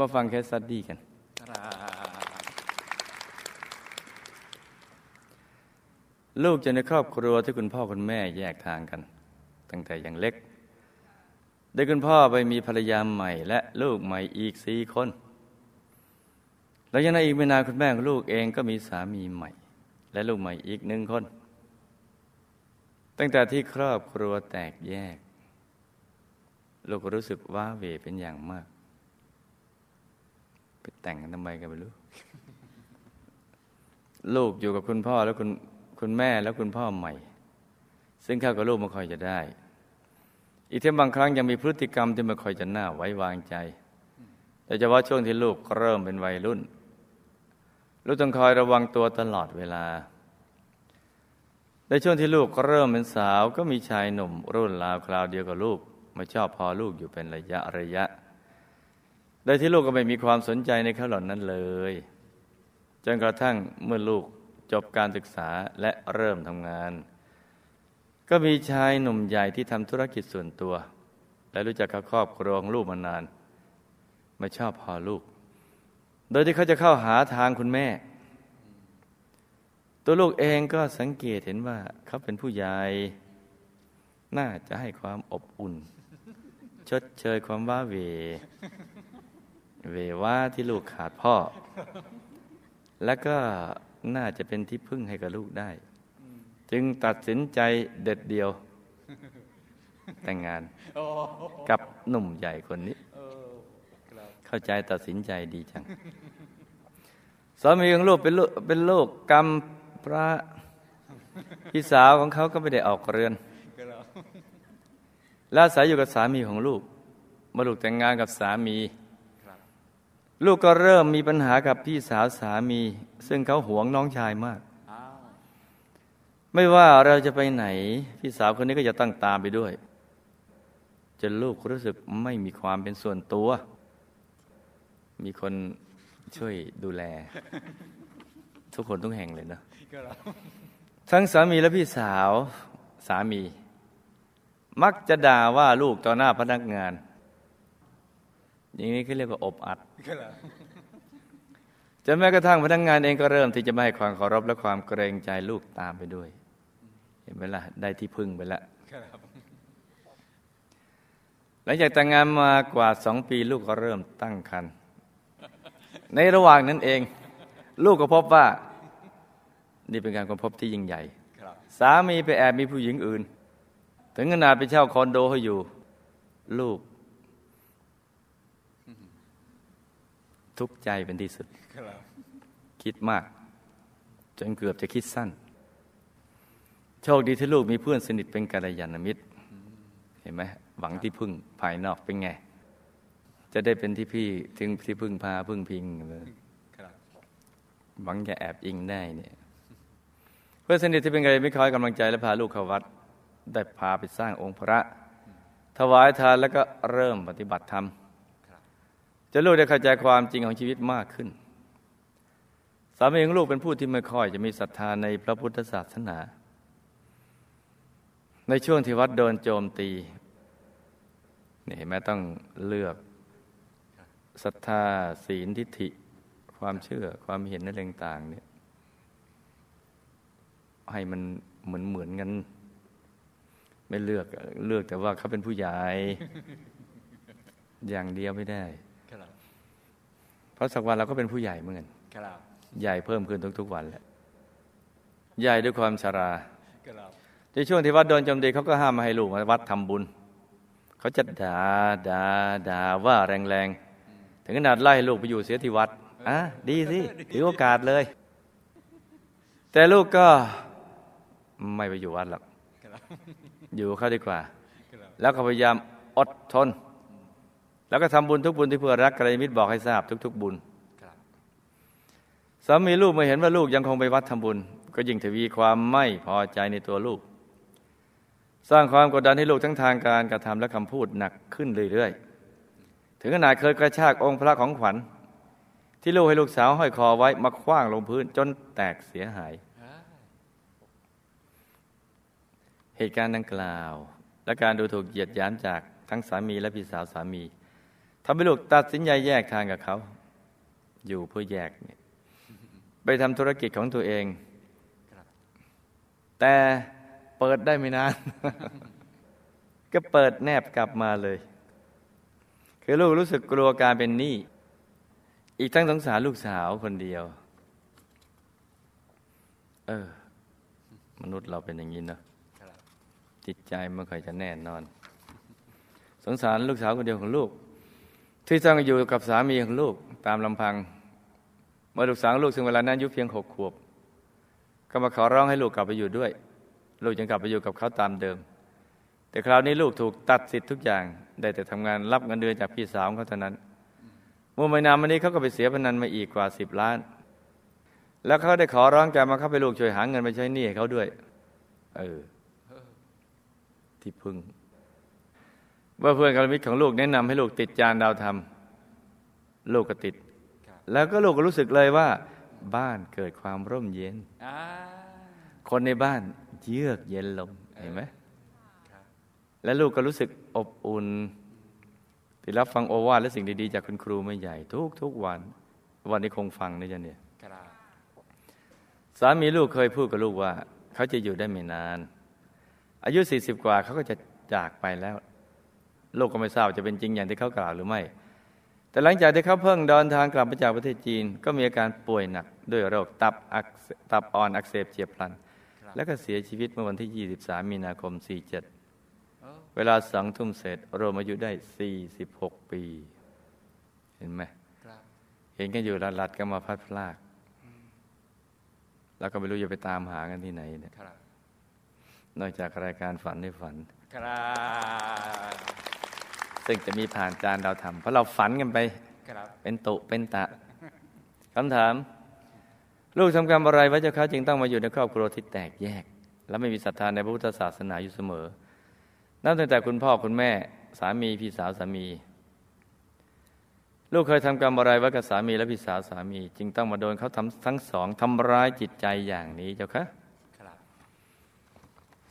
มาฟัง case study กัน ลูกเกิดในครอบครัวที่คุณพ่อคุณแม่แยกทางกัน ตั้งแต่อยังเล็ก โดยคุณพ่อไปมีภรรยาใหม่ และลูกใหม่อีกสี่คน แล้วยังในอีกไม่นานคุณแม่ของลูกเองก็มีสามีใหม่ และลูกใหม่อีกหนึ่งคน ตั้งแต่ที่ครอบครัวแตกแยกลูกรู้สึกว้าเวเป็นอย่างมาก แต่งกันทำไมกันไม่รู้ ลูกอยู่กับคุณพ่อแล้วคุณคุณแม่แล้วคุณพ่อใหม่ ซึ่งเข้ากับลูกไม่ค่อยจะได้ อีกทั้งบางครั้งยังมีพฤติกรรมที่ไม่ค่อยจะน่าไว้วางใจโดยเฉพาะช่วงที่ลูกเริ่มเป็นวัยรุ่น ลูกต้องคอยระวังตัวตลอดเวลา ในช่วงที่ลูกเริ่มเป็นสาว ก็มีชายหนุ่มรุ่นราวคราวเดียวกับลูกมาชอบพอลูกอยู่เป็นระยะระยะ ดยที่ลูกก็ไม่มีความสนใจในเขาเหล่านั้นเลย จนกระทั่งเมื่อลูกจบการศึกษาและเริ่มทำงาน ก็มีชายหนุ่มใหญ่ที่ทำธุรกิจส่วนตัว และรู้จักกับครอบครัวของลูกมานาน มาชอบพอลูก โดยที่เขาจะเข้าหาทางคุณแม่ ตัวลูกเองก็สังเกตเห็นว่าเขาเป็นผู้ใหญ่ น่าจะให้ความอบอุ่น ชดเชยความว่าเว เวว่าที่ลูกขาดพ่อ แล้วก็น่าจะเป็นที่พึ่งให้กับลูกได้ จึงตัดสินใจเด็ดเดียว แต่งงานกับหนุ่มใหญ่คนนี้ เข้าใจตัดสินใจดีจังสามีของลูกเป็นลูกเป็นลูกกรรมพระพี่สาวของเขาก็ไม่ได้ออกเรือนและอาศัยอยู่กับสามีของลูกมื่อลูกแต่งงานกับสามี ลูกก็เริ่มมีปัญหากับพี่สาวสามี ซึ่งเขาหวงน้องชายมาก ไม่ว่าเราจะไปไหน พี่สาวคนนี้ก็จะตั้งตามไปด้วย จนลูกรู้สึกไม่มีความเป็นส่วนตัว มีคนช่วยดูแล ทุกคนทุกแห่งเลยนะ ทั้งสามีและพี่สาวสามี มักจะด่าว่าลูกต่อหน้าพนักงาน อย่างนี้เขาเรียกว่าอบอัดจนแม้กระทั่งพนักงานเองก็เริ่มที่จะไม่ให้ความเคารพและความเกรงใจลูกตามไปด้วย เห็นไหมล่ะได้ที่พึ่งไปแล้วหลังจากแต่งงานมากว่าสองปีลูกก็เริ่มตั้งครรภ์ในระหว่างนั้นเอง ลูกก็พบว่า นี่เป็นการค้นพบที่ยิ่งใหญ่สามีไปแอบมีผู้หญิงอื่น ถึงขนาดไปเช่าคอนโดให้อยู่ ลูก ทุกข์ใจเป็นที่สุดคิดมาก จนเกือบจะคิดสั้น โชคดีที่ลูกมีเพื่อนสนิทเป็นกัลยาณมิตร เห็นไหมหวังที่พึ่งภายนอกเป็นไง จะได้เป็นที่พี่ถึงที่พึ่งพาพึ่งพิงเลยหวังจะแอบอิงได้เนี่ย เพื่อนสนิทที่เป็นกัลยาณมิตรคอยกำลังใจและพาลูกเข้าวัดได้พาไปสร้างองค์พระ ถวายทานแล้วก็เริ่มปฏิบัติธรรม จะลูกได้เข้าใจความจริงของชีวิตมากขึ้น สามีของลูกเป็นผู้ที่ไม่ค่อยจะมีศรัทธาในพระพุทธศาสนา ในช่วงที่วัดโดนโจมตีนี่เห็นไหมต้องเลือกศรัทธาศีลทิฏฐิ ความเชื่อความเห็นในเรื่องต่างเนี่ยให้มันเหมือนเหมือนกัน ไม่เลือกเลือกแต่ว่าเขาเป็นผู้ใหญ่อย่างเดียวไม่ได้ เพราะสักวันเราก็เป็นผู้ใหญ่เหมือนกันใหญ่เพิ่มขึ้นทุก ๆ วันแหละใหญ่ด้วยความชราในช่วงที่วัดโดนโจมตีเขาก็ห้ามมาให้ลูกมาวัดทำบุญ เขาจะด่าด่าด่าว่าแรงๆ ถึงขนาดไล่ลูกไปอยู่เสียที่วัดอะดีสิถือโอกาสเลย แต่ลูกก็ไม่ไปอยู่วัดหรอกอยู่เขาดีกว่า แล้วก็พยายามอดทน แล้วก็ทำบุญทุกบุญที่เพื่อรักกัลยาณมิตรบอกให้ทราบทุก ๆ บุญสามีลูกมาเห็นว่าลูกยังคงไปวัดทำบุญ ก็ยิ่งทวีความไม่พอใจในตัวลูก สร้างความกดดันให้ลูกทั้งทางการกระทำและคำพูดหนักขึ้นเรื่อยๆ ถึงขนาดเคยกระชากองค์พระของขวัญ ที่ลูกให้ลูกสาวห้อยคอไว้มาคว้างลงพื้นจนแตกเสียหาย เหตุการณ์ดังกล่าว และการดูถูกเหยียดหยามจากทั้งสามีและพี่สาวสามี ทำให้ลูกตัดสินใจแยกทางกับเขา อยู่เพื่อแยกเนี่ยไปทำธุรกิจของตัวเอง แต่เปิดได้ไม่นาน ก็เปิดแนบกลับมาเลย คือลูกรู้สึกกลัวการเป็นหนี้ อีกทั้งสงสารลูกสาวคนเดียว เออ มนุษย์เราเป็นอย่างนี้เนาะจิตใจไม่ค่อยจะแน่นอน สงสารลูกสาวคนเดียวของลูก ที่ต้องอยู่กับสามีของลูกตามลำพัง เมื่อลูกสาวลูกซึ่งเวลานั้นอายุเพียงหกขวบ ก็มาขอร้องให้ลูกกลับไปอยู่ด้วย ลูกยังกลับไปอยู่กับเขาตามเดิม แต่คราวนี้ลูกถูกตัดสิทธิ์ทุกอย่าง ได้แต่ทำงานรับเงินเดือนจากพี่สาวเขาเท่านั้นเมื่อไม่นานมานี้เขาก็ไปเสียพนันมาอีกกว่าสิบล้าน แล้วเขาได้ขอร้องแกมาเข้าไปลูกช่วยหาเงินไปใช้หนี้ให้เขาด้วย เออ ที่พึ่ง เมื่อเพื่อนกัลมิตรของลูกแนะนำให้ลูกติดจานดาวธรรม ลูกก็ติด แล้วก็ลูกก็รู้สึกเลยว่า บ้านเกิดความร่มเย็น คนในบ้านเยือกเย็นลงเห็นไหมและลูกก็รู้สึกอบอุ่นที่รับฟังโอวาทและสิ่งดี ๆ จากคุณครูไม่ใหญ่ทุกทุกวัน วันนี้คงฟังนะจ๊ะเนี่ยสามีลูกเคยพูดกับลูกว่า เขาจะอยู่ได้ไม่นาน อายุสี่สิบกว่าเขาก็จะจากไปแล้ว ลูกก็ไม่ทราบจะเป็นจริงอย่างที่เขากล่าวหรือไม่ แต่หลังจากที่เขาเพิ่งเดินทางกลับมาจากประเทศจีน ก็มีอาการป่วยหนักด้วยโรคตับอักตับอ่อนอักเสบเฉียบพลัน แล้วก็เสียชีวิตเมื่อวันที่ 23 มีนาคม 47 เวลาสองทุ่มเสร็จรวมอายุได้ 46 ปี เห็นไหมเห็นกันอยู่ลัดๆก็มาพัดพลาก แล้วก็ไม่รู้จะไปตามหากันที่ไหนเนี่ยนอกจากรายการฝันในฝัน ครับ ซึ่งจะมีผ่านจานดาวธรรมเพราะเราฝันกันไปครับเป็นตุเป็นตะคำถาม ลูกทำกรรมอะไรไว้เจ้าคะจึงต้องมาอยู่ในครอบครัวที่แตกแยก และไม่มีศรัทธาในพระพุทธศาสนาอยู่เสมอนับตั้งแต่คุณพ่อคุณแม่สามีพี่สาวสามี ลูกเคยทำกรรมอะไรไว้กับสามีและพี่สาวสามี จึงต้องมาโดนเขาทำทั้งสองทำร้ายจิตใจอย่างนี้เจ้าคะครับ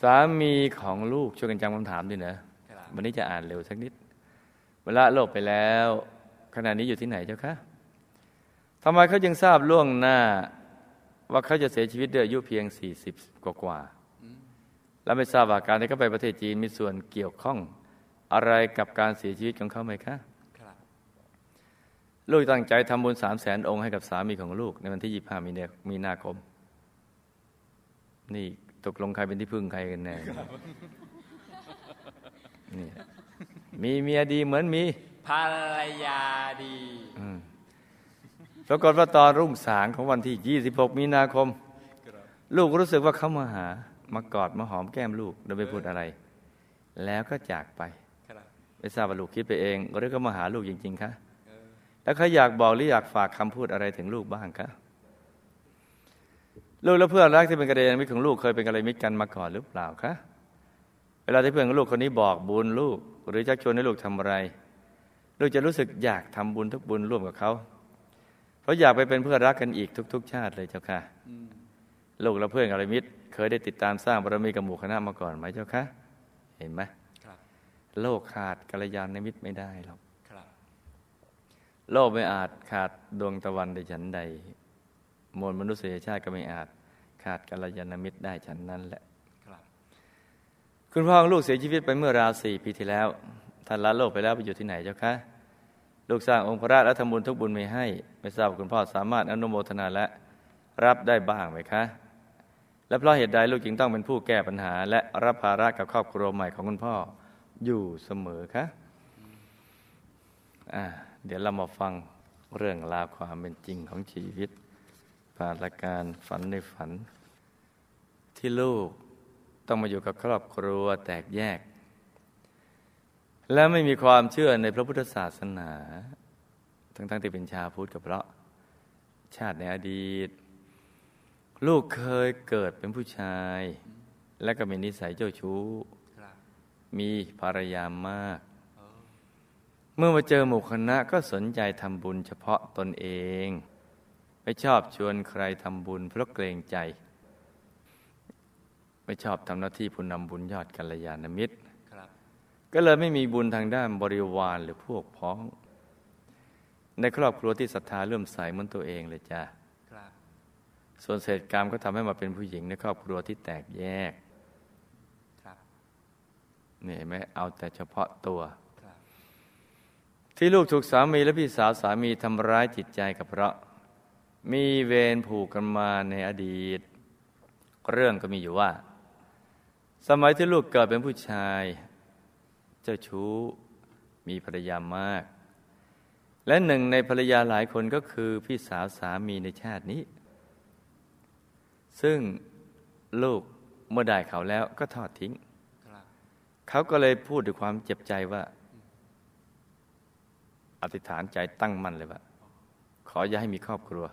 สามีของลูกช่วยกันจำคำถามด้วยนะครับวันนี้จะอ่านเร็วสักนิด เวลาโลกไปแล้ว ขณะนี้อยู่ที่ไหนเจ้าคะทำไมเขาจึงทราบล่วงหน้า ว่าเขาจะเสียชีวิตด้วยอายุเพียง 40 กว่ากว่าๆและไม่ทราบว่าการที่เขาไปประเทศจีนมีส่วนเกี่ยวข้องอะไรกับการเสียชีวิตของเขาไหมคะครับลูกตั้งใจทำบุญสามแสนองค์ให้กับสามีของลูก ในวันที่25มีนามีนาคม นี่ตกลงใครเป็นที่พึ่งใครกันแน่นี่ มีเมียดีเหมือนมีภรรยาดีอืมปรากฏว่าตอนรุ่งสางของวันที่ 26 มีนาคม ลูกรู้สึกว่าเขามาหามากอดมาหอมแก้มลูกโดยไม่พูดอะไร แล้วก็จากไปครับไม่ทราบว่าลูกคิดไปเองหรือก็มาหาลูกจริง ๆคะแล้วเขาอยากบอกหรืออยากฝากคำพูดอะไรถึงลูกบ้างคะลูกและเพื่อนรักที่เป็นกระเดนมิตรของลูกเคยเป็นกระเดนมิตรกันมาก่อนหรือเปล่าคะเวลาที่เพื่อนของลูกคนนี้บอกบุญลูก หรือชักชวนให้ลูกทำอะไร ลูกจะรู้สึกอยากทำบุญทุกบุญร่วมกับเขาเพราะอยากไปเป็นเพื่อนรักกันอีกทุก ๆ ชาติเลยเจ้าค่ะลูกและเพื่อนกระเดนมิตร เคยได้ติดตามสร้างบารมีกับหมู่คณะมาก่อนไหมเจ้าคะเห็นไหมครับโลกขาดกัลยาณมิตรไม่ได้หรอกครับโลกไม่อาจขาดดวงตะวันใดฉันใด มวลมนุษยชาติก็ไม่อาจขาดกัลยาณมิตรได้ฉันนั้นแหละ คุณพ่อของลูกเสียชีวิตไปเมื่อราวสี่ปีที่แล้วท่านละโลกไปแล้วไปอยู่ที่ไหนเจ้าคะ ลูกสร้างองค์พระและทำบุญทุกบุญไม่ให้ ไม่ทราบว่าคุณพ่อสามารถอนุโมทนาและรับได้บ้างไหมคะ และเพราะเหตุใดลูกจึงต้องเป็นผู้แก้ปัญหา และรับภาระกับครอบครัวใหม่ของคุณพ่ออยู่เสมอคะอ่าเดี๋ยวเรามาฟังเรื่องราวความเป็นจริงของชีวิตผ่านรการฝันในฝัน ที่ลูก ต้องมาอยู่กับครอบครัวแตกแยก และไม่มีความเชื่อในพระพุทธศาสนา ทั้งๆที่เป็นชาวพุทธก็เพราะ ชาติในอดีต ลูกเคยเกิดเป็นผู้ชาย และก็มีนิสัยเจ้าชู้ครับมีภรรยามากโอ้เมื่อมาเจอหมู่คณะก็สนใจทำบุญเฉพาะตนเอง ไม่ชอบชวนใครทำบุญเพราะเกรงใจ ไม่ชอบทำหน้าที่ผู้นำบุญยอดกัลยาณมิตรครับก็เลยไม่มีบุญทางด้านบริวารหรือพวกพ้อง ในครอบครัวที่ศรัทธาเลื่อมใสเหมือนตัวเองเลยจ้ะครับส่วนเศษกรรมก็ทำให้มาเป็นผู้หญิงในครอบครัวที่แตกแยกครับนี่เห็นไหมเอาแต่เฉพาะตัวครับที่ลูกถูกสามีและพี่สาวสามีทำร้ายจิตใจกับเพราะ มีเวรผูกกันมาในอดีต เรื่องก็มีอยู่ว่า สมัยที่ลูกเกิดเป็นผู้ชาย เจ้าชู้มีภรรยามาก และหนึ่งในภรรยาหลายคนก็คือพี่สาวสามีในชาตินี้ ซึ่งลูกเมื่อได้เขาแล้วก็ทอดทิ้ง เขาก็เลยพูดด้วยความเจ็บใจว่า อธิษฐานใจตั้งมั่นเลยว่า ขออย่าให้มีครอบครัว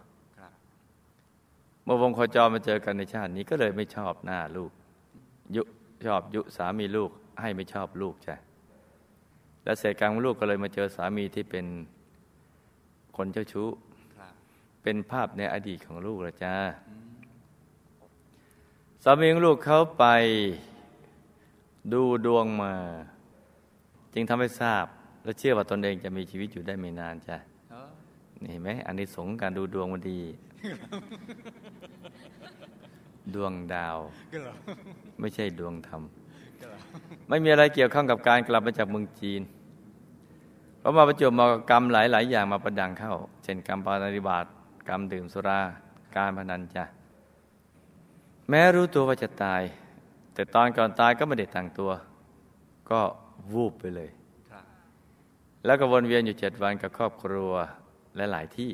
เมื่อวงโคจรมาเจอกันในชาตินี้ก็เลยไม่ชอบหน้าลูกยุ ชอบยุสามีลูกให้ไม่ชอบลูกจ้ะและเศษกรรมของลูกก็เลยมาเจอสามีที่เป็นคนเจ้าชู้ครับเป็นภาพในอดีตของลูกละจ้าสามีของลูกเขาไปดูดวงมา จึงทำให้ทราบ และเชื่อว่าตนเองจะมีชีวิตอยู่ได้ไม่นานจ้ะเออนี่เห็นไหมอันนี้สงส์การดูดวงมันดี ดวงดาวก็เหรอไม่ใช่ดวงธรรมก็เหรอไม่มีอะไรเกี่ยวข้องกับการกลับมาจากเมืองจีนเพราะมาประจวบเหมาะกับกรรมหลาย ๆ อย่างมาประดังเข้า เช่นกรรมปาณิบาตกรรมดื่มสุรา การพนันจ้ะแม้รู้ตัวว่าจะตาย แต่ตอนก่อนตายก็ไม่ได้ตั้งตัว ก็วูบไปเลยครับแล้วก็วนเวียนอยู่เจ็ดวันกับครอบครัวและหลายที่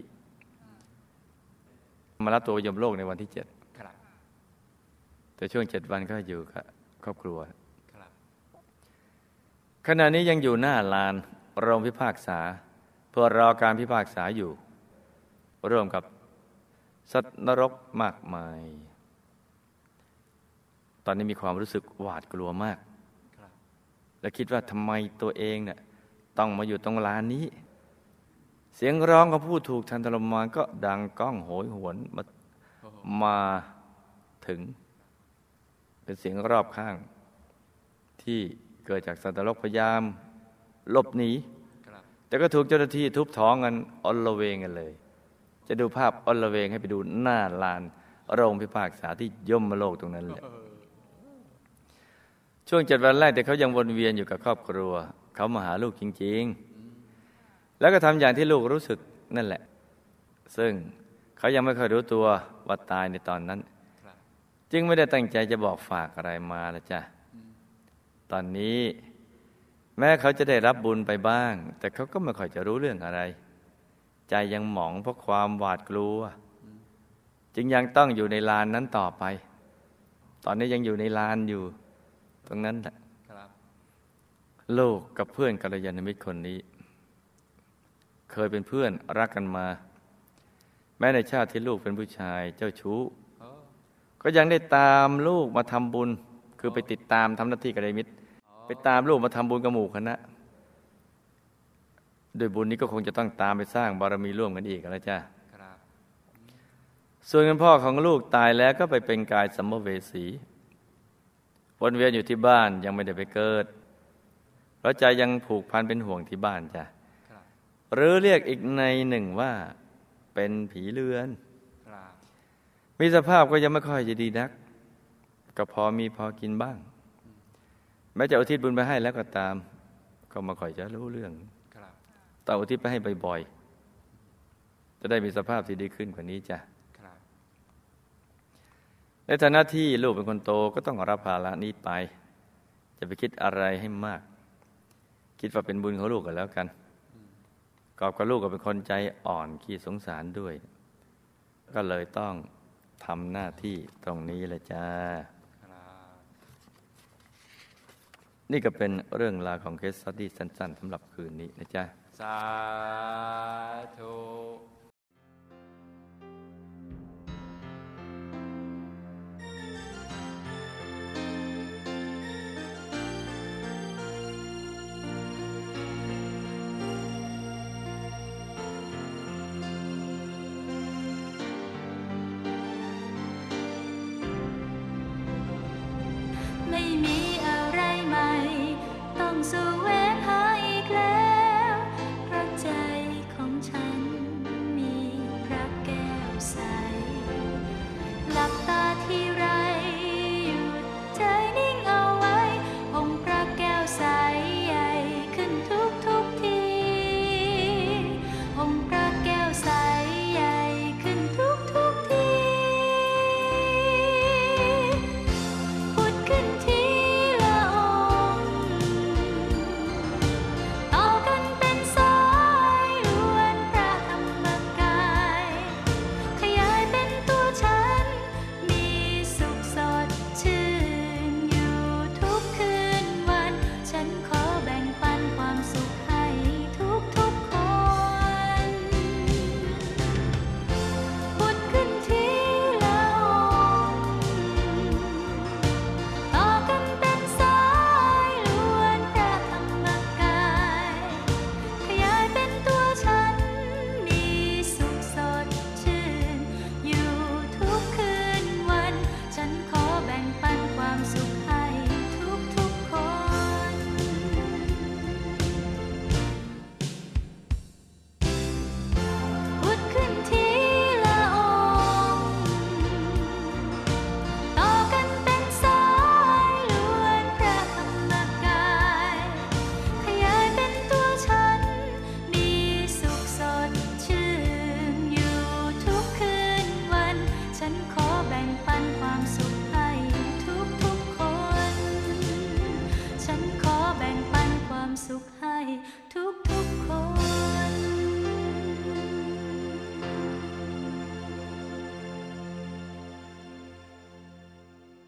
มารับตัวยมโลกในวันที่เจ็ดครับ แต่ช่วงเจ็ดวันก็อยู่กับครอบครัวครับขณะนี้ยังอยู่หน้าลานโรงพิพากษา เพื่อรอการพิพากษาอยู่ ร่วมกับสัตว์นรกมากมาย ตอนนี้มีความรู้สึกหวาดกลัวมากครับและคิดว่าทำไมตัวเองเนี่ยต้องมาอยู่ตรงลานนี้ เสียงร้องของผู้ถูกทันตรมานก็ดังก้องโหยหวนมาโอ้โหมาถึง เป็นเสียงรอบข้าง ที่เกิดจากสัตว์นรกพยายามหลบหนีครับแต่ก็ถูกเจ้าหน้าที่ทุบท้องกันอลเวงกันเลย จะดูภาพอลเวงให้ไปดูหน้าลาน โรงพิพากษาที่ย่มมาโลกตรงนั้นแหละเออช่วงเจ็ดวันแรกแต่เขายังวนเวียนอยู่กับครอบครัว เขามาหาลูกจริง ๆ แล้วก็ทำอย่างที่ลูกรู้สึกนั่นแหละ ซึ่งเขายังไม่เคยรู้ตัวว่าตายในตอนนั้นครับ จึงไม่ได้ตั้งใจจะบอกฝากอะไรมาละจ้ะตอนนี้ แม้เขาจะได้รับบุญไปบ้าง แต่เขาก็ไม่ค่อยจะรู้เรื่องอะไร ใจยังหมองเพราะความหวาดกลัว จึงยังต้องอยู่ในลานนั้นต่อไป ตอนนี้ยังอยู่ในลานอยู่ ตรงนั้นแหละครับลูกกับเพื่อนกัลยาณมิตรคนนี้ เคยเป็นเพื่อนรักกันมา แม้ในชาติที่ลูกเป็นผู้ชายเจ้าชู้โอ้ ก็ยังได้ตามลูกมาทำบุญ คือไปติดตามทำหน้าที่กัลยาณมิตร ไปตามลูกมาทำบุญกับหมู่คณะโดวยบุญนี้ก็คงจะต้องตามไปสร้างบารมีร่วมกันอีกแล้วจ้ะครับส่วนคุณพ่อของลูกตายแล้วก็ไปเป็นกายสัมภเวสีวนเวียนอยู่ที่บ้านยังไม่ได้ไปเกิดเพราะใจยังผูกพันเป็นห่วงที่บ้านจ้ะครับหรือเรียกอีกในหนึ่งว่า เป็นผีเลือนครับ มีสภาพก็ยังไม่ค่อยจะดีนัก ก็พอมีพอกินบ้าง แม้จะอุทิศบุญไปให้แล้วก็ตาม ก็ม่ค่อยจะรู้เรื่องต้องอุทิศไปให้บ่อยๆ จะได้มีสภาพที่ดีขึ้นกว่านี้จ้ะในฐานะที่ลูกเป็นคนโตก็ต้องรับภาระนี้ไป จะไปคิดอะไรให้มาก คิดว่าเป็นบุญของลูกกันแล้วกันกอบกับลูกก็เป็นคนใจอ่อนขี้สงสารด้วย ก็เลยต้อง ทำหน้าที่ตรงนี้แหละจ้า นี่ก็เป็นเรื่องราวของเคสสตี้สั้นๆสำหรับคืนนี้นะจ๊ะ สาธุ